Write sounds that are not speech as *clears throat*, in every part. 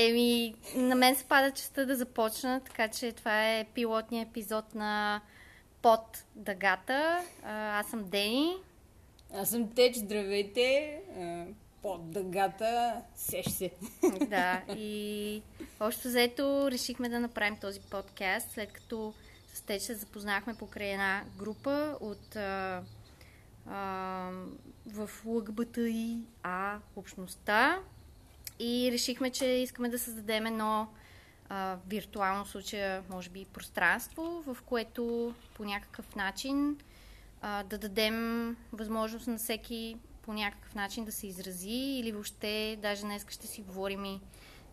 Еми, на мен се пада честа да започна, така че това е пилотният епизод на Под дъгата. А, Аз съм Дени. Аз съм Теч, здравейте. А, Под дъгата, сеш се. *laughs* Да, и общо взето решихме да направим този подкаст, след като с Теч се запознахме покрай една група от а, а, в ЛГБТИА общността и решихме, че искаме да създадем едно а, виртуално случая, може би, пространство, в което по някакъв начин а, да дадем възможност на всеки по някакъв начин да се изрази или въобще, даже днес ще си говорим и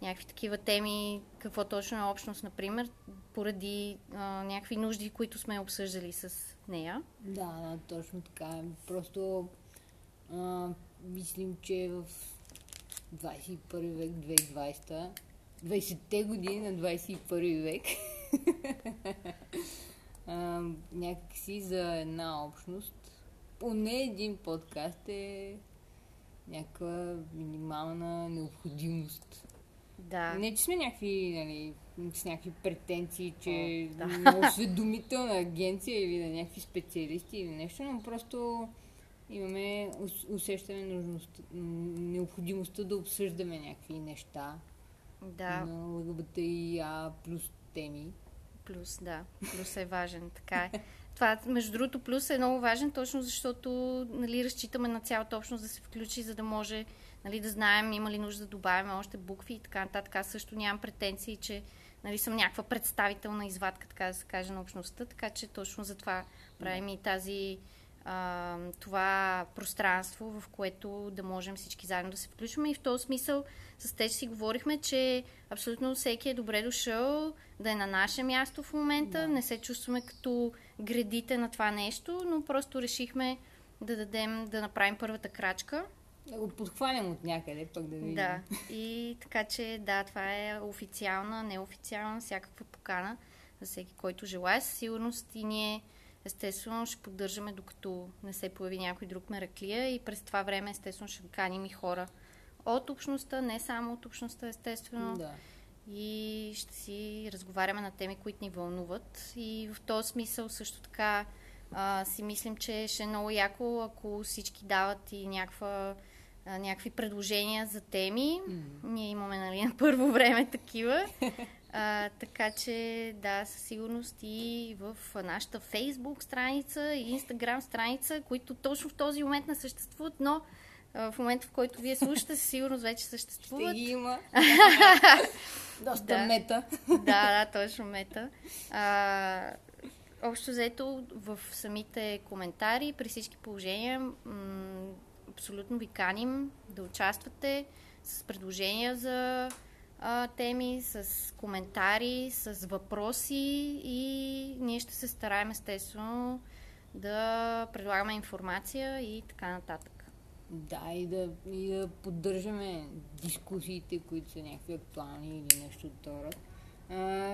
някакви такива теми, какво точно е общност, например, поради а, някакви нужди, които сме обсъждали с нея. Да, да, точно така. Просто а, мислим, че в 21 век, 2020, 20-те години на 21 век, *laughs* а, някакси за една общност, поне един подкаст е някаква минимална необходимост. Да. Не, че сме някакви, нали, с някакви претенции, че О, да. на осведомителна агенция или на някакви специалисти или нещо, но просто имаме ус- усещане нужност, необходимостта да обсъждаме някакви неща Да, на ЛГБТИА плюс теми. плюс, да. Плюс е важен, така е. Това, между другото, плюс е много важен, точно защото нали, разчитаме на цялата общност да се включи, за да може нали, да знаем има ли нужда да добавяме още букви и така нататък. Аз също нямам претенции, че нали, съм някаква представителна извадка, така да се каже, на общността, така че точно за това правим и тази а, това пространство, в което да можем всички заедно да се включваме. И в този смисъл с те си говорихме, че абсолютно всеки е добре дошъл да е на наше място в момента. Да. Не се чувстваме като градите на това нещо, но просто решихме да дадем, да направим първата крачка. Да го подхванем от някъде, пък да видим. Да. И така че, да, това е официална, неофициална, всякаква покана за всеки, който желая. Със сигурност и ние естествено ще поддържаме докато не се появи някой друг мераклия и през това време естествено ще каним и хора от общността, не само от общността естествено Да. и ще си разговаряме на теми, които ни вълнуват. И в този смисъл също така а, си мислим, че ще е много яко, ако всички дават и някаква, някакви предложения за теми. Ние имаме нали, на първо време такива. *laughs* А, така че, да, със сигурност и в нашата Фейсбук страница и Инстаграм страница, които точно в този момент не съществуват, но а, в момента, в който вие слушате, със сигурност вече Ще съществуват. ги има. *laughs* Доста Да. мета. да, да, точно мета. А, общо взето в самите коментари, при всички положения, м- абсолютно ви каним да участвате с предложения за а, теми, с коментари, с въпроси и ние ще се стараем естествено да предлагаме информация и така нататък. Да, и да, и да поддържаме дискусиите, които са някакви актуални или нещо от род.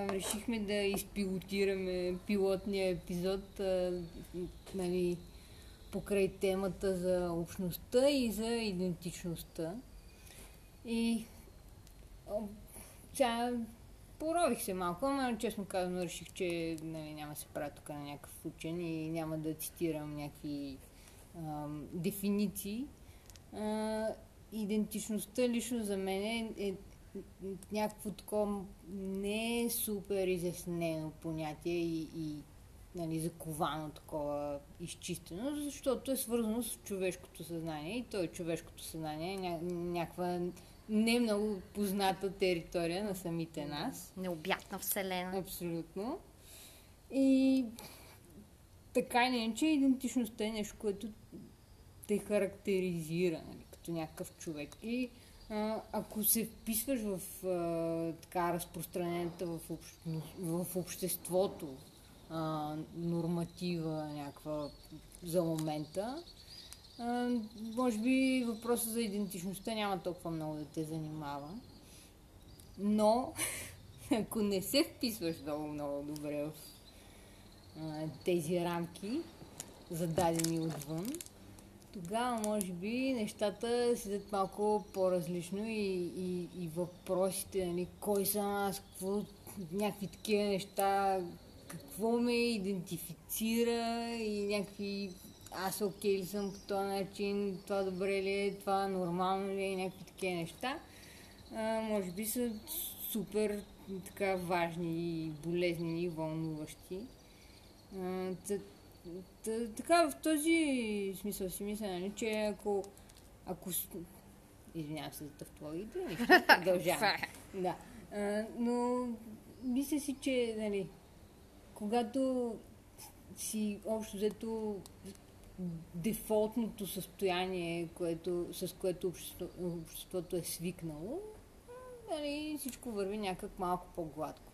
Решихме да изпилотираме пилотния епизод а, нали, покрай темата за общността и за идентичността. И сега порових се малко, но честно казано реших, че нали, няма се правя тук на някакъв учен и няма да цитирам някакви ам, дефиниции. А, идентичността лично за мен е, е някакво такова не е супер изяснено понятие и, и нали, заковано такова изчистено, защото е свързано с човешкото съзнание и то е човешкото съзнание, ня, някаква не много позната територия на самите нас. Необятна вселена. Абсолютно. И така или иначе, идентичността е нещо, което те характеризира нали, като някакъв човек. И а, ако се вписваш в а, така разпространената в, общ... в обществото а, норматива някаква за момента, може би въпросът за идентичността няма толкова много да те занимава. Но, *laughs* ако не се вписваш много, много добре в тези рамки, зададени отвън, тогава може би нещата седят малко по-различно и, и, и въпросите, нали, кой съм аз, какво, някакви такива неща, какво ме идентифицира и някакви аз окей ли съм по този начин, това добре ли е, това нормално ли е и някакви такива неща, а, може би са супер така важни и болезнени и вълнуващи. А, така, в този смисъл си мисля, нали, че ако, ако Извинявам се за тавтологите, нищо, *laughs* продължавам. да. А, но мисля си, че, нали, когато си общо взето дефолтното състояние, което, с което общество, обществото е свикнало, нали, всичко върви някак малко по-гладко.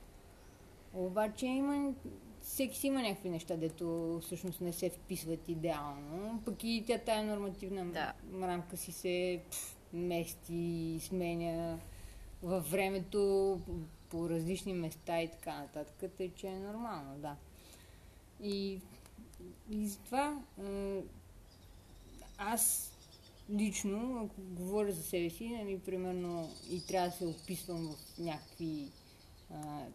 Обаче има всеки си има някакви неща, дето всъщност не се вписват идеално. Пък и тя тая нормативна да. рамка си се пф, мести сменя във времето по различни места и така нататък, тъй че е нормално, да. И, и затова аз лично, ако говоря за себе си, нали, примерно и трябва да се описвам в някакви а,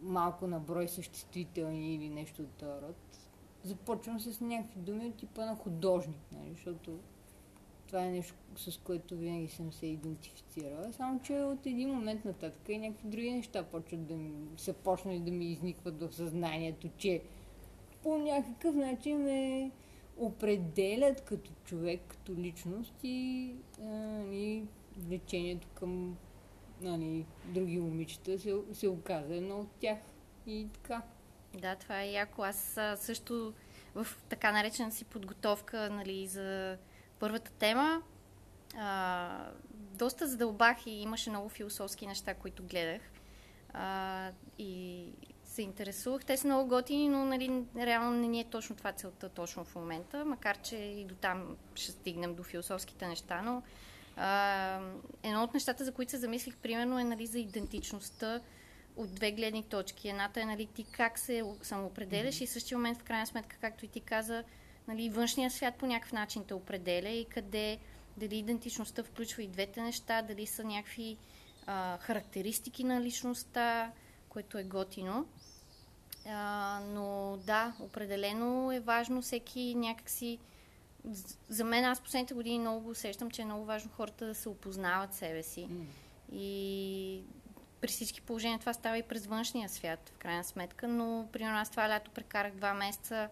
малко на брой съществителни или нещо от този род, започвам с някакви думи от типа на художник, нали, защото това е нещо, с което винаги съм се идентифицирала. Само, че от един момент нататък и някакви други неща почват да ми, са почнали да ми изникват в съзнанието, че по някакъв начин ме определят като човек, като личност и, а, и влечението към нали, други момичета се, се оказа едно от тях. И така. Да, това е яко. Аз също в така наречена си подготовка нали, за първата тема а, доста задълбах и имаше много философски неща, които гледах. А, и се интересувах. Те са много готини, но нали, реално не ни е точно това целта точно в момента, макар че и до там ще стигнем до философските неща, но а, едно от нещата, за които се замислих, примерно, е нали, за идентичността от две гледни точки. Едната е нали, ти как се самоопределяш mm-hmm. и в същия момент, в крайна сметка, както и ти каза, нали, външния свят по някакъв начин те определя и къде дали идентичността включва и двете неща, дали са някакви а, характеристики на личността, което е готино. А, но да, определено е важно всеки някакси за мен аз последните години много усещам, че е много важно хората да се опознават себе си. Mm. И при всички положения това става и през външния свят, в крайна сметка, но примерно аз това лято прекарах два месеца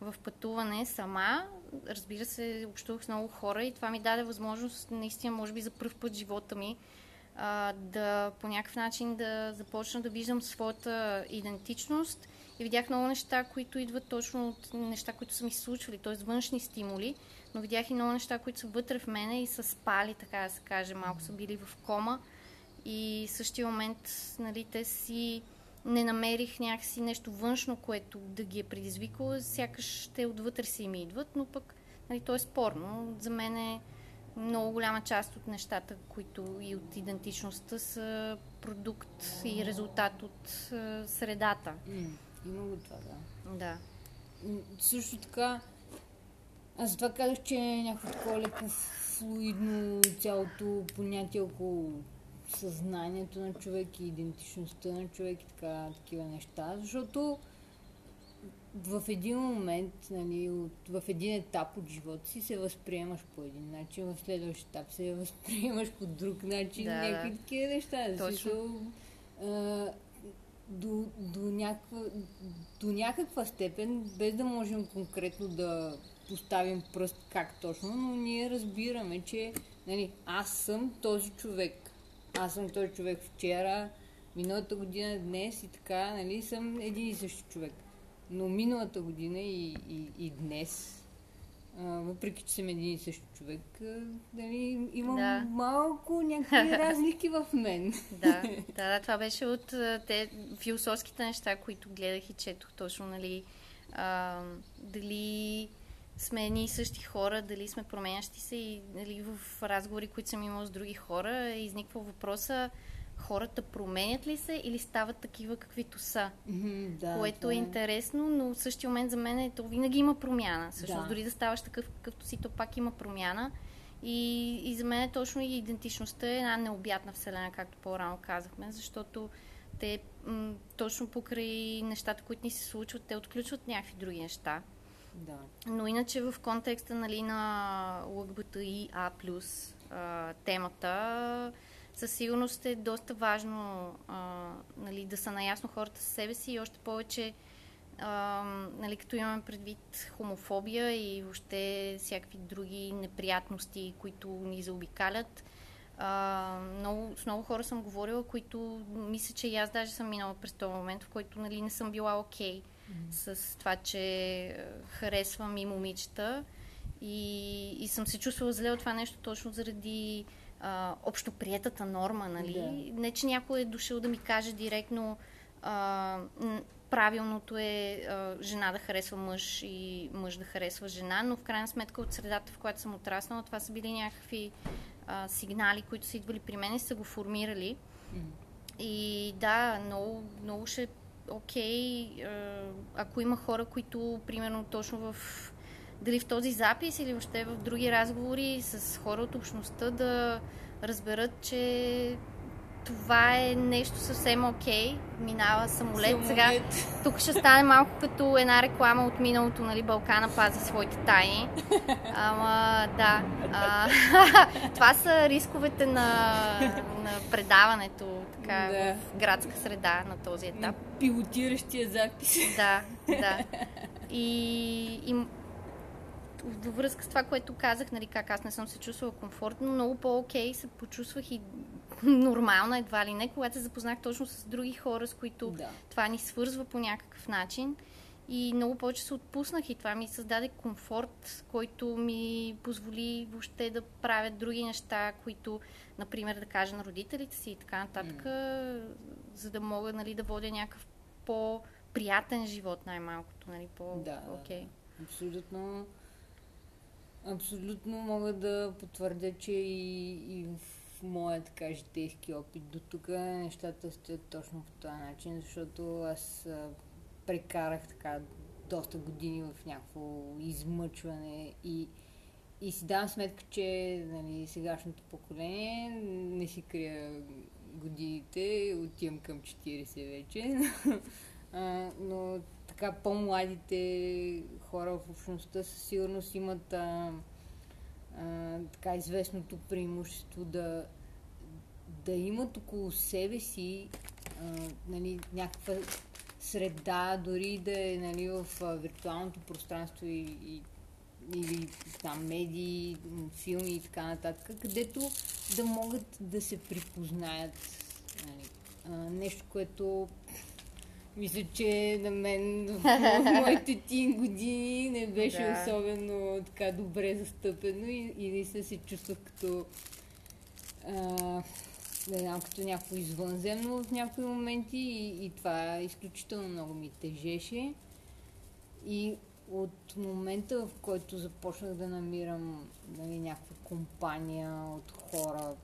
в пътуване сама. Разбира се, общувах с много хора и това ми даде възможност, наистина, може би за първ път в живота ми, а, да по някакъв начин да започна да виждам своята идентичност и видях много неща, които идват точно от неща, които са ми случвали, т.е. външни стимули, но видях и много неща, които са вътре в мене и са спали, така да се каже, малко са били в кома и в същия момент, нали, те си не намерих някакси нещо външно, което да ги е предизвикало, сякаш те отвътре си ми идват, но пък нали, то е спорно. За мен е много голяма част от нещата, които и от идентичността са продукт и резултат от средата. Има го това, да. Да. Също така, аз затова казах, че е някакво такова леко флуидно цялото понятие около съзнанието на човек и идентичността на човек и така, такива неща, защото в един момент, нали, от, в един етап от живота си се възприемаш по един начин, в следващ етап се *laughs* възприемаш по друг начин, да, някакви да. такива неща. Точно. а, до, до, някаква, до някаква степен, без да можем конкретно да поставим пръст как точно, но ние разбираме, че нали, аз съм този човек. Аз съм този човек вчера, миналата година, днес и така, нали, съм един и същи човек. Но миналата година и, и, и днес въпреки че съм един и същи човек, дали, имам да. малко някакви *laughs* разлики в мен. Да, *laughs* да, да, това беше от те философските неща, които гледах и четох точно, нали, а, дали сме едни и същи хора, дали сме променящи се и нали, в разговори, които съм имала с други хора, изниква въпроса хората променят ли се или стават такива каквито са. Да, което това е интересно, но в същия момент за мен е, то винаги има промяна. Всъщност, Да. дори да ставаш такъв какъвто си, то пак има промяна. И, и за мен е точно и идентичността е една необятна вселена, както по-рано казахме, защото те м- точно покрай нещата, които ни се случват, те отключват някакви други неща. Да. Но иначе в контекста нали, на ЛГБТИА+, а, темата, със сигурност е доста важно а, нали, да са наясно хората със себе си и още повече а, нали, като имаме предвид хомофобия и въобще всякакви други неприятности, които ни заобикалят. А, много, с много хора съм говорила, които мисля, че и аз даже съм минала през този момент, в който нали, не съм била окей okay с това, че е, харесвам и момичета. И, и съм се чувствала зле от това нещо точно заради а, общоприетата норма, нали? Не, че някой е дошъл да ми каже директно а, правилното е а, жена да харесва мъж и мъж да харесва жена, но в крайна сметка от средата, в която съм отраснала, това са били някакви а, сигнали, които са идвали при мен и са го формирали. М. И да, много, много ще е окей, а, ако има хора, които, примерно, точно в дали в този запис или въобще в други разговори с хора от общността да разберат, че това е нещо съвсем окей. Минава самолет. Сега Самолет. тук ще стане малко като една реклама от миналото, нали, Балкана пази своите тайни. Ама, да. А, *laughs* това са рисковете на, на предаването така, Да. в градска среда на този етап. Пилотиращия запис. Да, да. *laughs* И, и във връзка с това, което казах, нали, как аз не съм се чувствала комфортно, много по-окей се почувствах и нормална едва ли не, когато се запознах точно с други хора, с които Да. това ни свързва по някакъв начин. И много повече се отпуснах и това ми създаде комфорт, който ми позволи въобще да правя други неща, които, например, да кажа на родителите си и така нататък, за да мога нали, да водя някакъв по-приятен живот най-малкото, нали, Да, по-окей. Абсолютно. Абсолютно мога да потвърдя, че и, и в моя така житейски опит до тук нещата стоят точно по този начин, защото аз прекарах така доста години в някакво измъчване и, и си давам сметка, че нали, сегашното поколение не си крия годините, отивам към 40 вече, *laughs* а, но така по-младите хора в общността със сигурност имат а, а, така известното преимущество да, да имат около себе си а, нали, някаква среда, дори да е нали, в а, виртуалното пространство и, и, или там медии, филми и така нататък, където да могат да се припознаят. Нали. А, нещо, което мисля, че на мен в моите тин години не беше Да. особено така добре застъпено и, и наистина се чувствах като а, не знам, като някакво извънземно в някои моменти и, и това изключително много ми тежеше. И от момента, в който започнах да намирам нали, някаква компания от хора,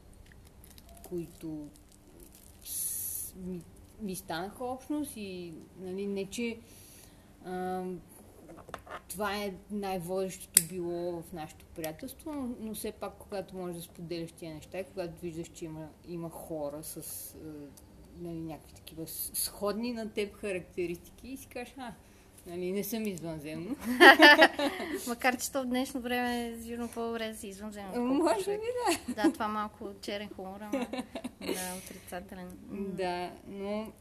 които ми, ми станаха общност и нали, не, че а, това е най-водещото било в нашето приятелство, но, но все пак, когато можеш да споделяш тия неща и когато виждаш, че има, има хора с а, нали, някакви такива сходни на теб характеристики и си кажеш, а, нали, не съм извънземно. *laughs* Макар, че то в днешно време е сигурно по-добре да си извънземно. Може би да. Да, това малко черен хумор, ама *laughs* да, отрицателен. Да, но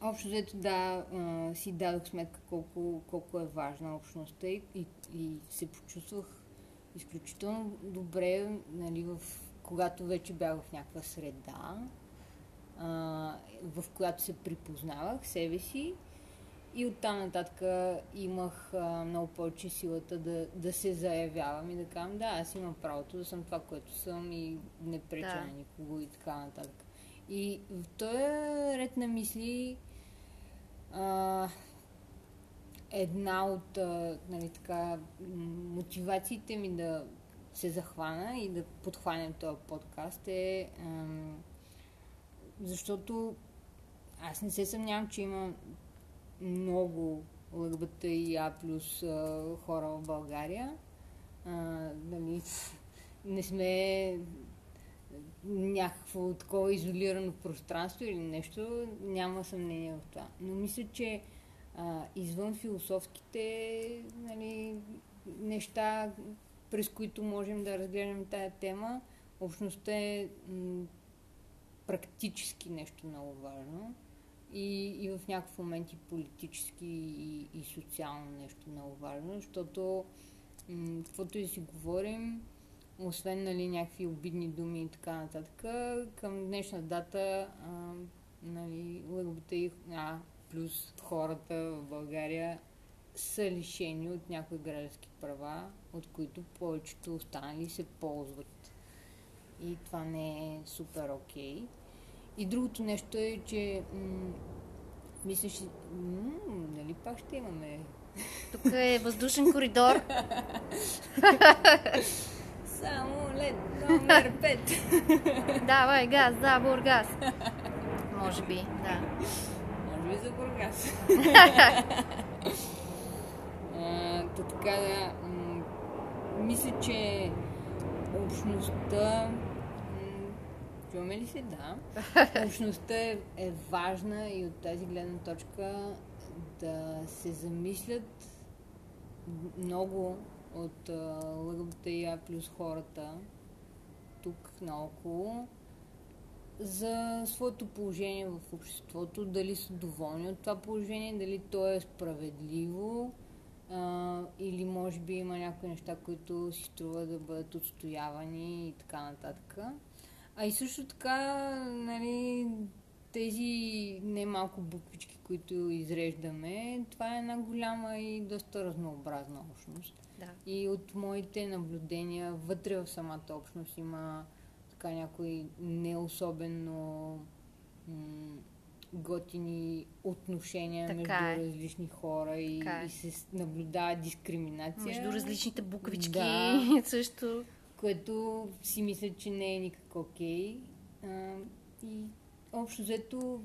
общо взето да, а, си дадох сметка колко, колко е важна общността и, и, и се почувствах изключително добре, нали, в, когато вече бях в някаква среда, а, в която се припознавах себе си и оттам нататък имах а, много повече силата да, да се заявявам и да казвам, да, аз имам правото да съм това, което съм и не преча Да. на никого и така нататък. И в този ред на мисли а, една от а, нали, така, мотивациите ми да се захвана и да подхванем този подкаст е ам, защото аз не се съмнявам, че има много ЛГБТ и А плюс хора в България. А, нали, не сме някакво такова изолирано пространство или нещо, няма съмнение в това. Но мисля, че а, извън философските нали, неща, през които можем да разгледаме тая тема, общността е м- практически нещо много важно и, и в някакъв момент и политически и, и социално нещо много важно, защото каквото и си говорим, освен нали, някакви обидни думи и така нататък, към днешна дата а, нали, ЛГБТИ а, плюс хората в България са лишени от някои граждански права, от които повечето останали се ползват. И това не е супер окей. Okay. И другото нещо е, че м- мислиш, м- нали пак ще имаме тук е въздушен коридор. Само лед номер 5. Давай газ, да, Бургас. Може би, да. Може би за Бургас. а, така да, мисля, че общността Чуваме ли се? Да. *laughs* Общността е, е важна и от тази гледна точка да се замислят много от ЛГБТИА плюс хората тук наоколо за своето положение в обществото, дали са доволни от това положение, дали то е справедливо а, или може би има някои неща, които си струва да бъдат отстоявани и така нататък. А и също така, нали, тези немалко буквички, които изреждаме, това е една голяма и доста разнообразна общност. Да. И от моите наблюдения вътре в самата общност има така някои не особено м- готини отношения така между е. различни хора и, Така е. и се наблюдава дискриминация. Между различните буквички Да. *laughs* също. Което си мисля, че не е никак окей. А, и общо взето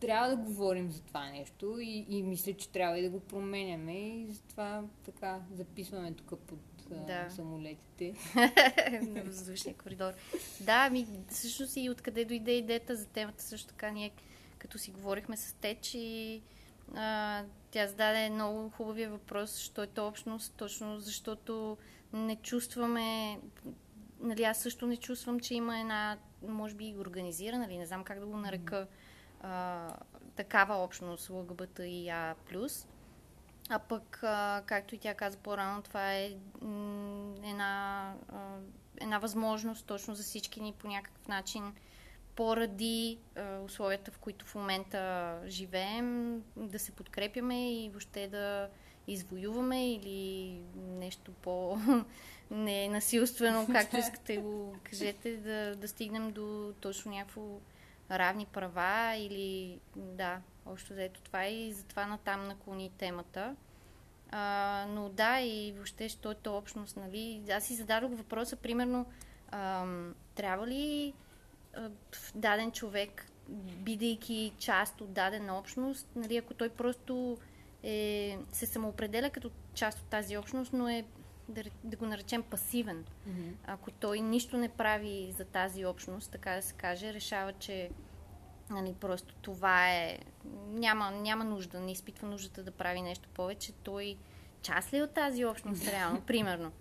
трябва да говорим за това нещо и, и мисля, че трябва и да го променяме и затова така записваме тук под Да. самолетите. *laughs* на въздушния коридор. Да, ми всъщност и откъде дойде идеята за темата също така ние като си говорихме с Теч и а, тя зададе много хубавия въпрос, що е то общност, точно защото не чувстваме, нали аз също не чувствам, че има една, може би организирана, нали, не знам как да го нарека, а, такава общност ЛГБТ и А+. А пък, а, както и тя каза по-рано, това е една, а, една възможност точно за всички ни по някакъв начин поради а, условията, в които в момента живеем, да се подкрепяме и въобще да извоюваме или нещо по *laughs* ненасилствено, както искате го кажете, да, да стигнем до точно някакво равни права или да, общо заето това е и затова натам наклони темата. А, но да, и въобще, що е то общност, нали? Аз си зададох въпроса, примерно, ам, трябва ли а, даден човек, бидейки част от дадена общност, нали, ако той просто е, се самоопределя като част от тази общност, но е, да, да го наречем, пасивен. Ако той нищо не прави за тази общност, така да се каже, решава, че нали, просто това е... Няма, няма нужда, не изпитва нуждата да прави нещо повече. Той част ли е от тази общност, *laughs* реално, примерно?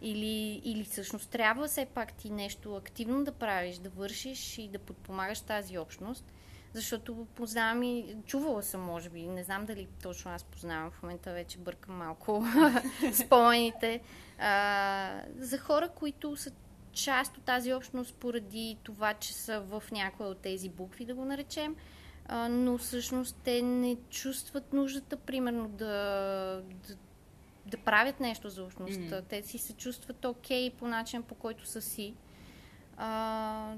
Или, или всъщност трябва все пак ти нещо активно да правиш, да вършиш и да подпомагаш тази общност, защото познавам и, чувала съм, може би, не знам дали точно аз познавам, в момента вече бъркам малко *laughs* спомените, а, за хора, които са част от тази общност поради това, че са в някоя от тези букви, да го наречем, а, но всъщност те не чувстват нуждата, примерно, да, да, да правят нещо за общността. Мгм. Те си се чувстват окей по начин, по който са си. А,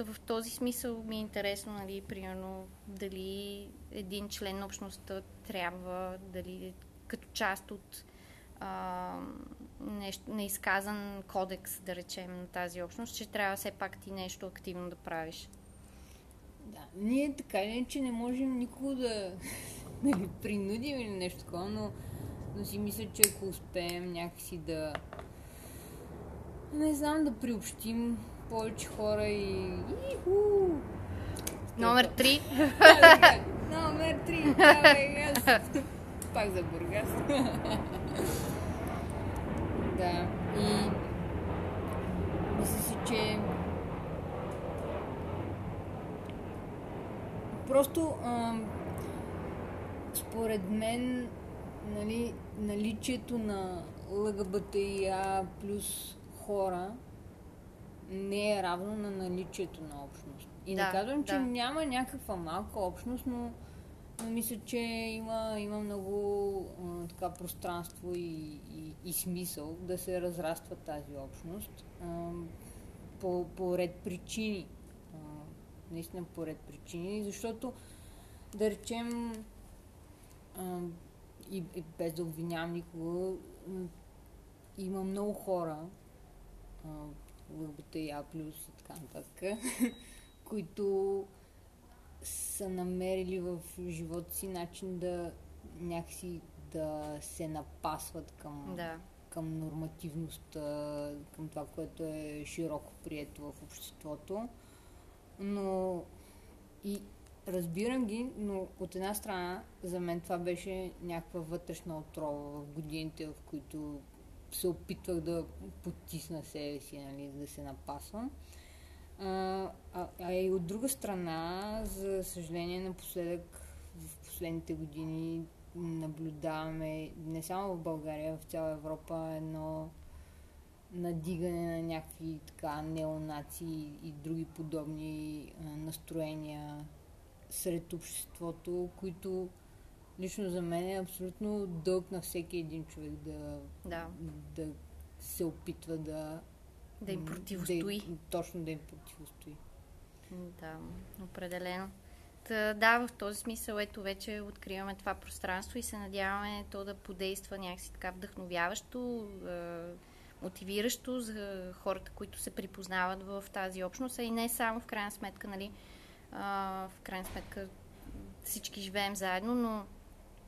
в този смисъл ми е интересно, нали, примерно, дали един член на общността трябва, дали е като част от а, нещо, неизказан кодекс, да речем, на тази общност, че трябва все пак ти нещо активно да правиш. Да, ние така или че не можем никого да *laughs* нали, принудим или нещо такова, но, но си мисля, че ако успеем някакси да не знам, да приобщим повече хора и... Иху! Номер три. Номер три. Давай, аз. Пак за Бургас. *laughs* да. И мисля си, че просто ам, според мен нали, наличието на ЛГБТИА плюс хора не е равно на наличието на общност. И да, не казвам, че да. няма някаква малка общност, но, но мисля, че има, има много а, така пространство и, и, и смисъл да се разраства тази общност а, по, по ред причини. А, наистина по ред причини, защото да речем а, и, и без да обвинявам никого, има много хора, ЛГБТИА плюс и така нататък, *laughs* които са намерили в живота си начин да някакси да се напасват към, да. към нормативността, към това, което е широко прието в обществото. Но и разбирам ги, но от една страна за мен това беше някаква вътрешна отрова в годините, в които се опитвах да потисна себе си, нали, да се напасвам. А, а, а и от друга страна, за съжаление, напоследък, в последните години наблюдаваме не само в България, в цяла Европа едно надигане на някакви така неонаци и други подобни настроения сред обществото, които лично за мен е абсолютно дълг на всеки един човек да, да. да се опитва да... Да им противостои. Да, точно да им противостои. Да, определено. Та, да, в този смисъл ето вече откриваме това пространство и се надяваме то да подейства някакси така вдъхновяващо, е, мотивиращо за хората, които се припознават в тази общност, а и не само в крайна сметка, нали, в крайна сметка всички живеем заедно, но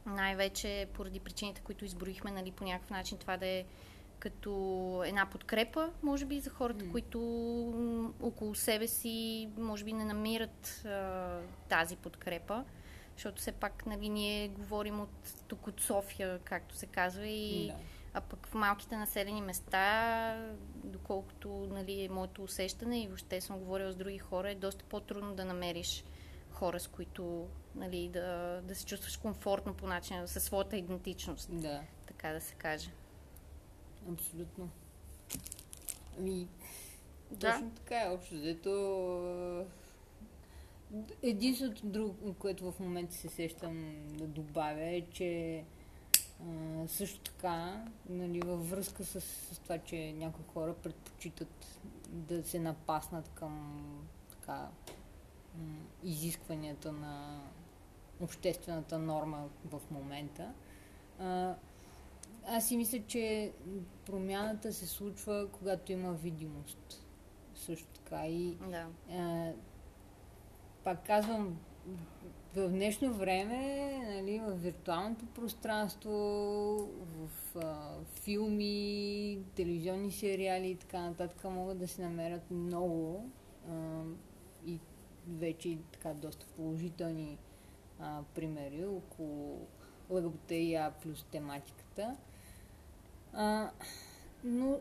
най-вече поради причините, които изброихме, нали, по някакъв начин това да е като една подкрепа, може би, за хората, mm. които около себе си, може би, не намират а, тази подкрепа. Защото все пак, нали, ние говорим от тук от София, както се казва, и да. а пък в малките населени места, доколкото нали, е моето усещане и въобще съм говорила с други хора, е доста по-трудно да намериш хора, с които нали, да, да се чувстваш комфортно по начин, със своята идентичност. Да. Така да се каже. Абсолютно. Ами, да. точно така е. Общо взето единственото друго, което в момента се сещам да добавя е, че а, също така, нали, във връзка с, с това, че някои хора предпочитат да се напаснат към така изискванията на обществената норма в момента. А, аз си мисля, че промяната се случва, когато има видимост. Също така и да. а, пак казвам, в днешно време, нали, в виртуалното пространство, в а, филми, телевизионни сериали и така нататък могат да се намерят много а, и вече така доста положителни а, примери около ЛГБТИА плюс тематиката. А, но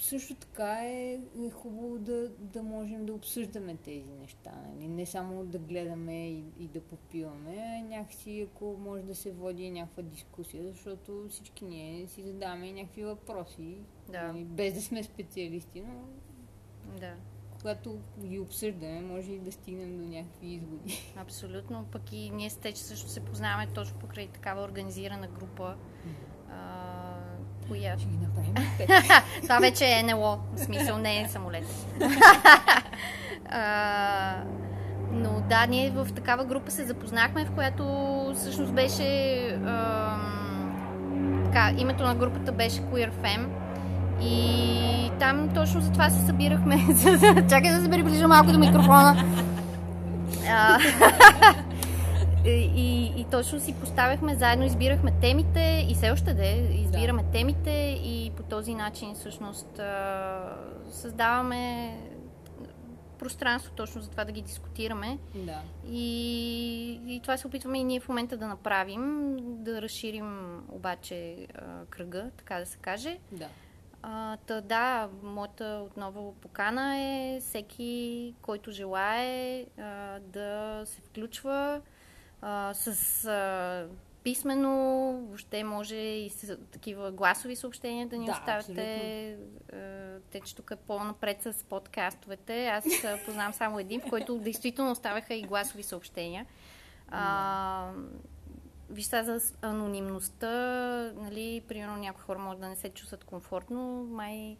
също така е, е хубаво да, да можем да обсъждаме тези неща. Нали? Не само да гледаме и, и да попиваме, а някакси ако може да се води някаква дискусия, защото всички ние си задаваме някакви въпроси, да. нали? без да сме специалисти, но да когато ги обсъждаме, може и да стигнем до някакви изводи. Абсолютно. Пък и ние с Тече също се познаваме точно покрай такава организирана група, а, която... Ще ги направим *laughs* Това вече е НЛО, в смисъл не е самолет. *laughs* а, но да, ние в такава група се запознахме, в която всъщност беше... А, така, името на групата беше Queer Femme И там точно за това се събирахме. *laughs* Чакай да се приближа малко до микрофона. *laughs* И, и точно си поставяхме, заедно избирахме темите и все още да избираме да. темите и по този начин всъщност създаваме пространство точно за това да ги дискутираме. Да. И, и това се опитваме и ние в момента да направим, да разширим обаче кръга, така да се каже. Да. А, та, да, моята отново покана е всеки, който желае а, да се включва а, с а, писмено, въобще може и с такива гласови съобщения да ни да, оставяте. Те, че тук е по-напред с подкастовете. Аз познавам само един, в който действително оставяха и гласови съобщения. А, Вижте за анонимността, нали, примерно някои хора могат да не се чувстват комфортно, май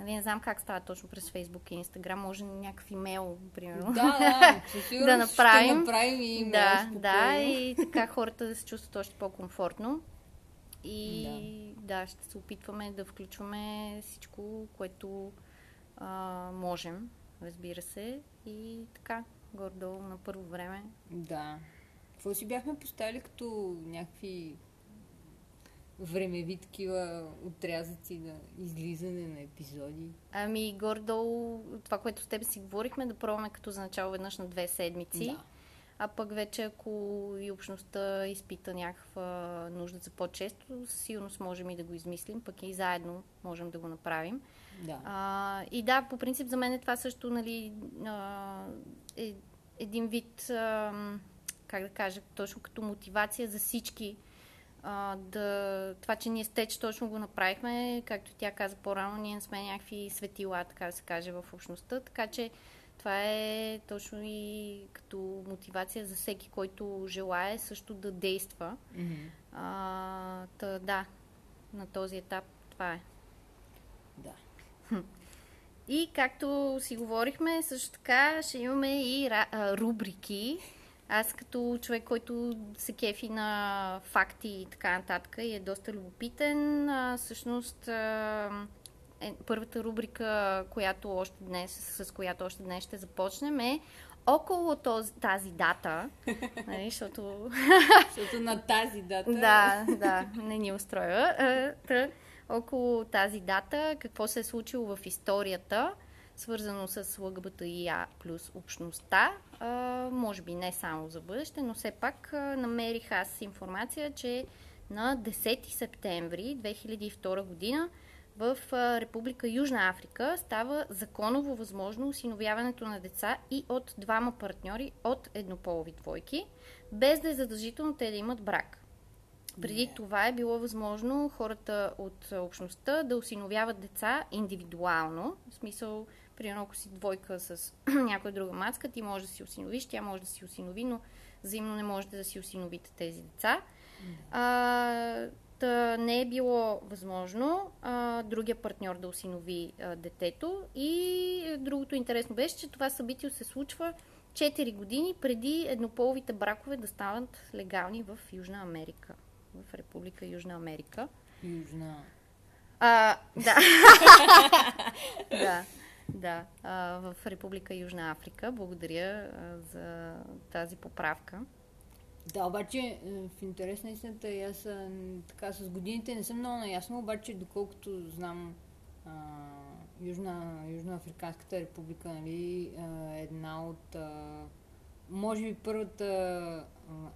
Нали, не знам как става точно през Фейсбук и Инстаграм. Може някакъв имейл, примерно. Да, да, *laughs* да направим. Ще направим и имейл, да, спокойно. да, и така хората да се чувстват още по-комфортно. И да. да, ще се опитваме да включваме всичко, което а, можем, разбира се. И така, гордо на първо време. Да. Какво си бяхме поставили като някакви времеви такива отрязъци на излизане на епизоди? Ами, гордо това, което с теб си говорихме, да пробваме като за начало веднъж на две седмици. Да. А пък вече, ако и общността изпита някаква нужда за по-често, сигурност можем и да го измислим, пък и заедно можем да го направим. Да. А, и да, по принцип за мен е това също нали, а, е един вид, а, как да кажа, точно като мотивация за всички а, да, това, че ние с Теч точно го направихме, както тя каза по-рано, ние не сме някакви светила, така да се каже, в общността, така че това е точно и като мотивация за всеки, който желая също да действа. Mm-hmm. А, та, да, на този етап това е. Да. И както си говорихме, също така ще имаме и рубрики. Аз като човек, който се кефи на факти и така нататък и е доста любопитен, а, всъщност а, е, първата рубрика, която още днес, с която още днес ще започнем е около този, тази дата, *laughs* нали, защото... защото на тази дата... да, да, не ни устроя. около тази дата, какво се е случило в историята, свързано с ЛГБТИА плюс общността. А, може би не само за бъдеще, но все пак а, намерих аз информация, че на 10 септември 2002 година в Република Южна Африка става законово възможно осиновяването на деца и от двама партньори от еднополови двойки, без да е задължително те да имат брак. Преди yeah. това е било възможно хората от общността да осиновяват деца индивидуално, в смисъл Примерно, ако си двойка с *clears throat* някоя друга мацка, ти може да си осиновиш, тя може да си осинови, но взаимно не можете да си осиновите тези деца. А, та не е било възможно а, другия партньор да осинови а, детето. И другото интересно беше, че това събитие се случва 4 години преди еднополовите бракове да станат легални в Южна Америка. В Република Южна Америка. Южна. А, да. *laughs* да. Да, в Република Южна Африка. Благодаря за тази поправка. Да, обаче е, в интерес на истината аз така с годините не съм много наясно, обаче доколкото знам а, Южна, Южноафриканската република, нали, е една от а, може би първата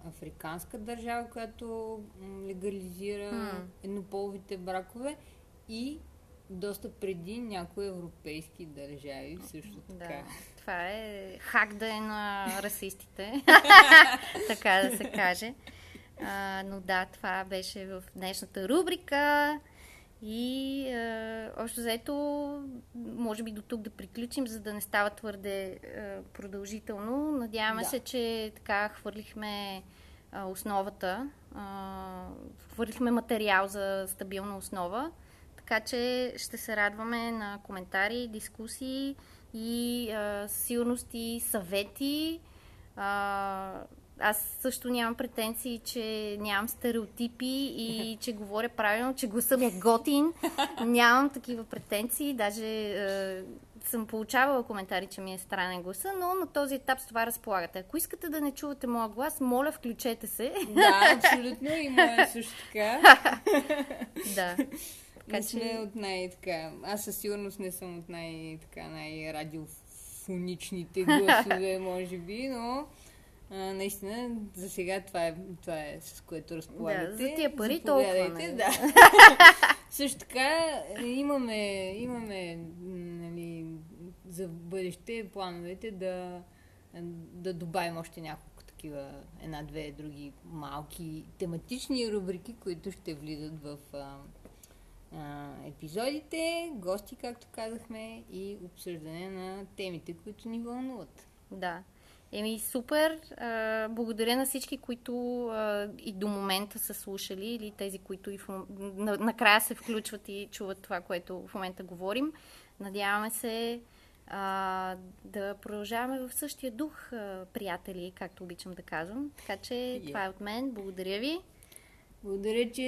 африканска държава, която легализира hmm. еднополовите бракове и доста преди някои европейски държави също така. Да, това е хак да е на расистите, *laughs* така да се каже. А, но да, това беше в днешната рубрика. И а, още заето, може би до тук да приключим, за да не става твърде а, продължително. Надяваме да. се, че така хвърлихме а, основата, а, хвърлихме материал за стабилна основа. Така че ще се радваме на коментари, дискусии и а, сигурност и съвети. А, аз също нямам претенции, че нямам стереотипи и *laughs* че говоря правилно, че гласа ми е готин. Нямам такива претенции. Даже е, съм получавала коментари, че ми е странен гласа, но на този етап с това разполагате. Ако искате да не чувате моя глас, моля, включете се. Да, *laughs* абсолютно. И моя също така. *laughs* да. Така, не сме че... от най-така. Аз със сигурност не съм от най-така най-радиофоничните гласове, *laughs* може би, но а, наистина, за сега това е, това е с което разполагате. Да, за тия пари толкова. Нали? Да. *laughs* Също така имаме, имаме нали, за бъдеще плановете да, да добавим още няколко такива, една-две други малки тематични рубрики, които ще влизат в а, епизодите, гости, както казахме, и обсъждане на темите, които ни вълнуват. Да. Еми, супер. А, благодаря на всички, които а, и до момента са слушали, или тези, които и в, на, накрая се включват и чуват това, което в момента говорим. Надяваме се а, да продължаваме в същия дух, а, приятели, както обичам да казвам. Така че yeah. това е от мен. Благодаря ви. Благодаря, че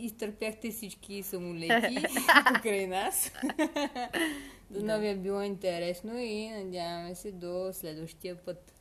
изтърпяхте всички самолети *laughs* покрай нас. *laughs* до новия било интересно и надяваме се до следващия път.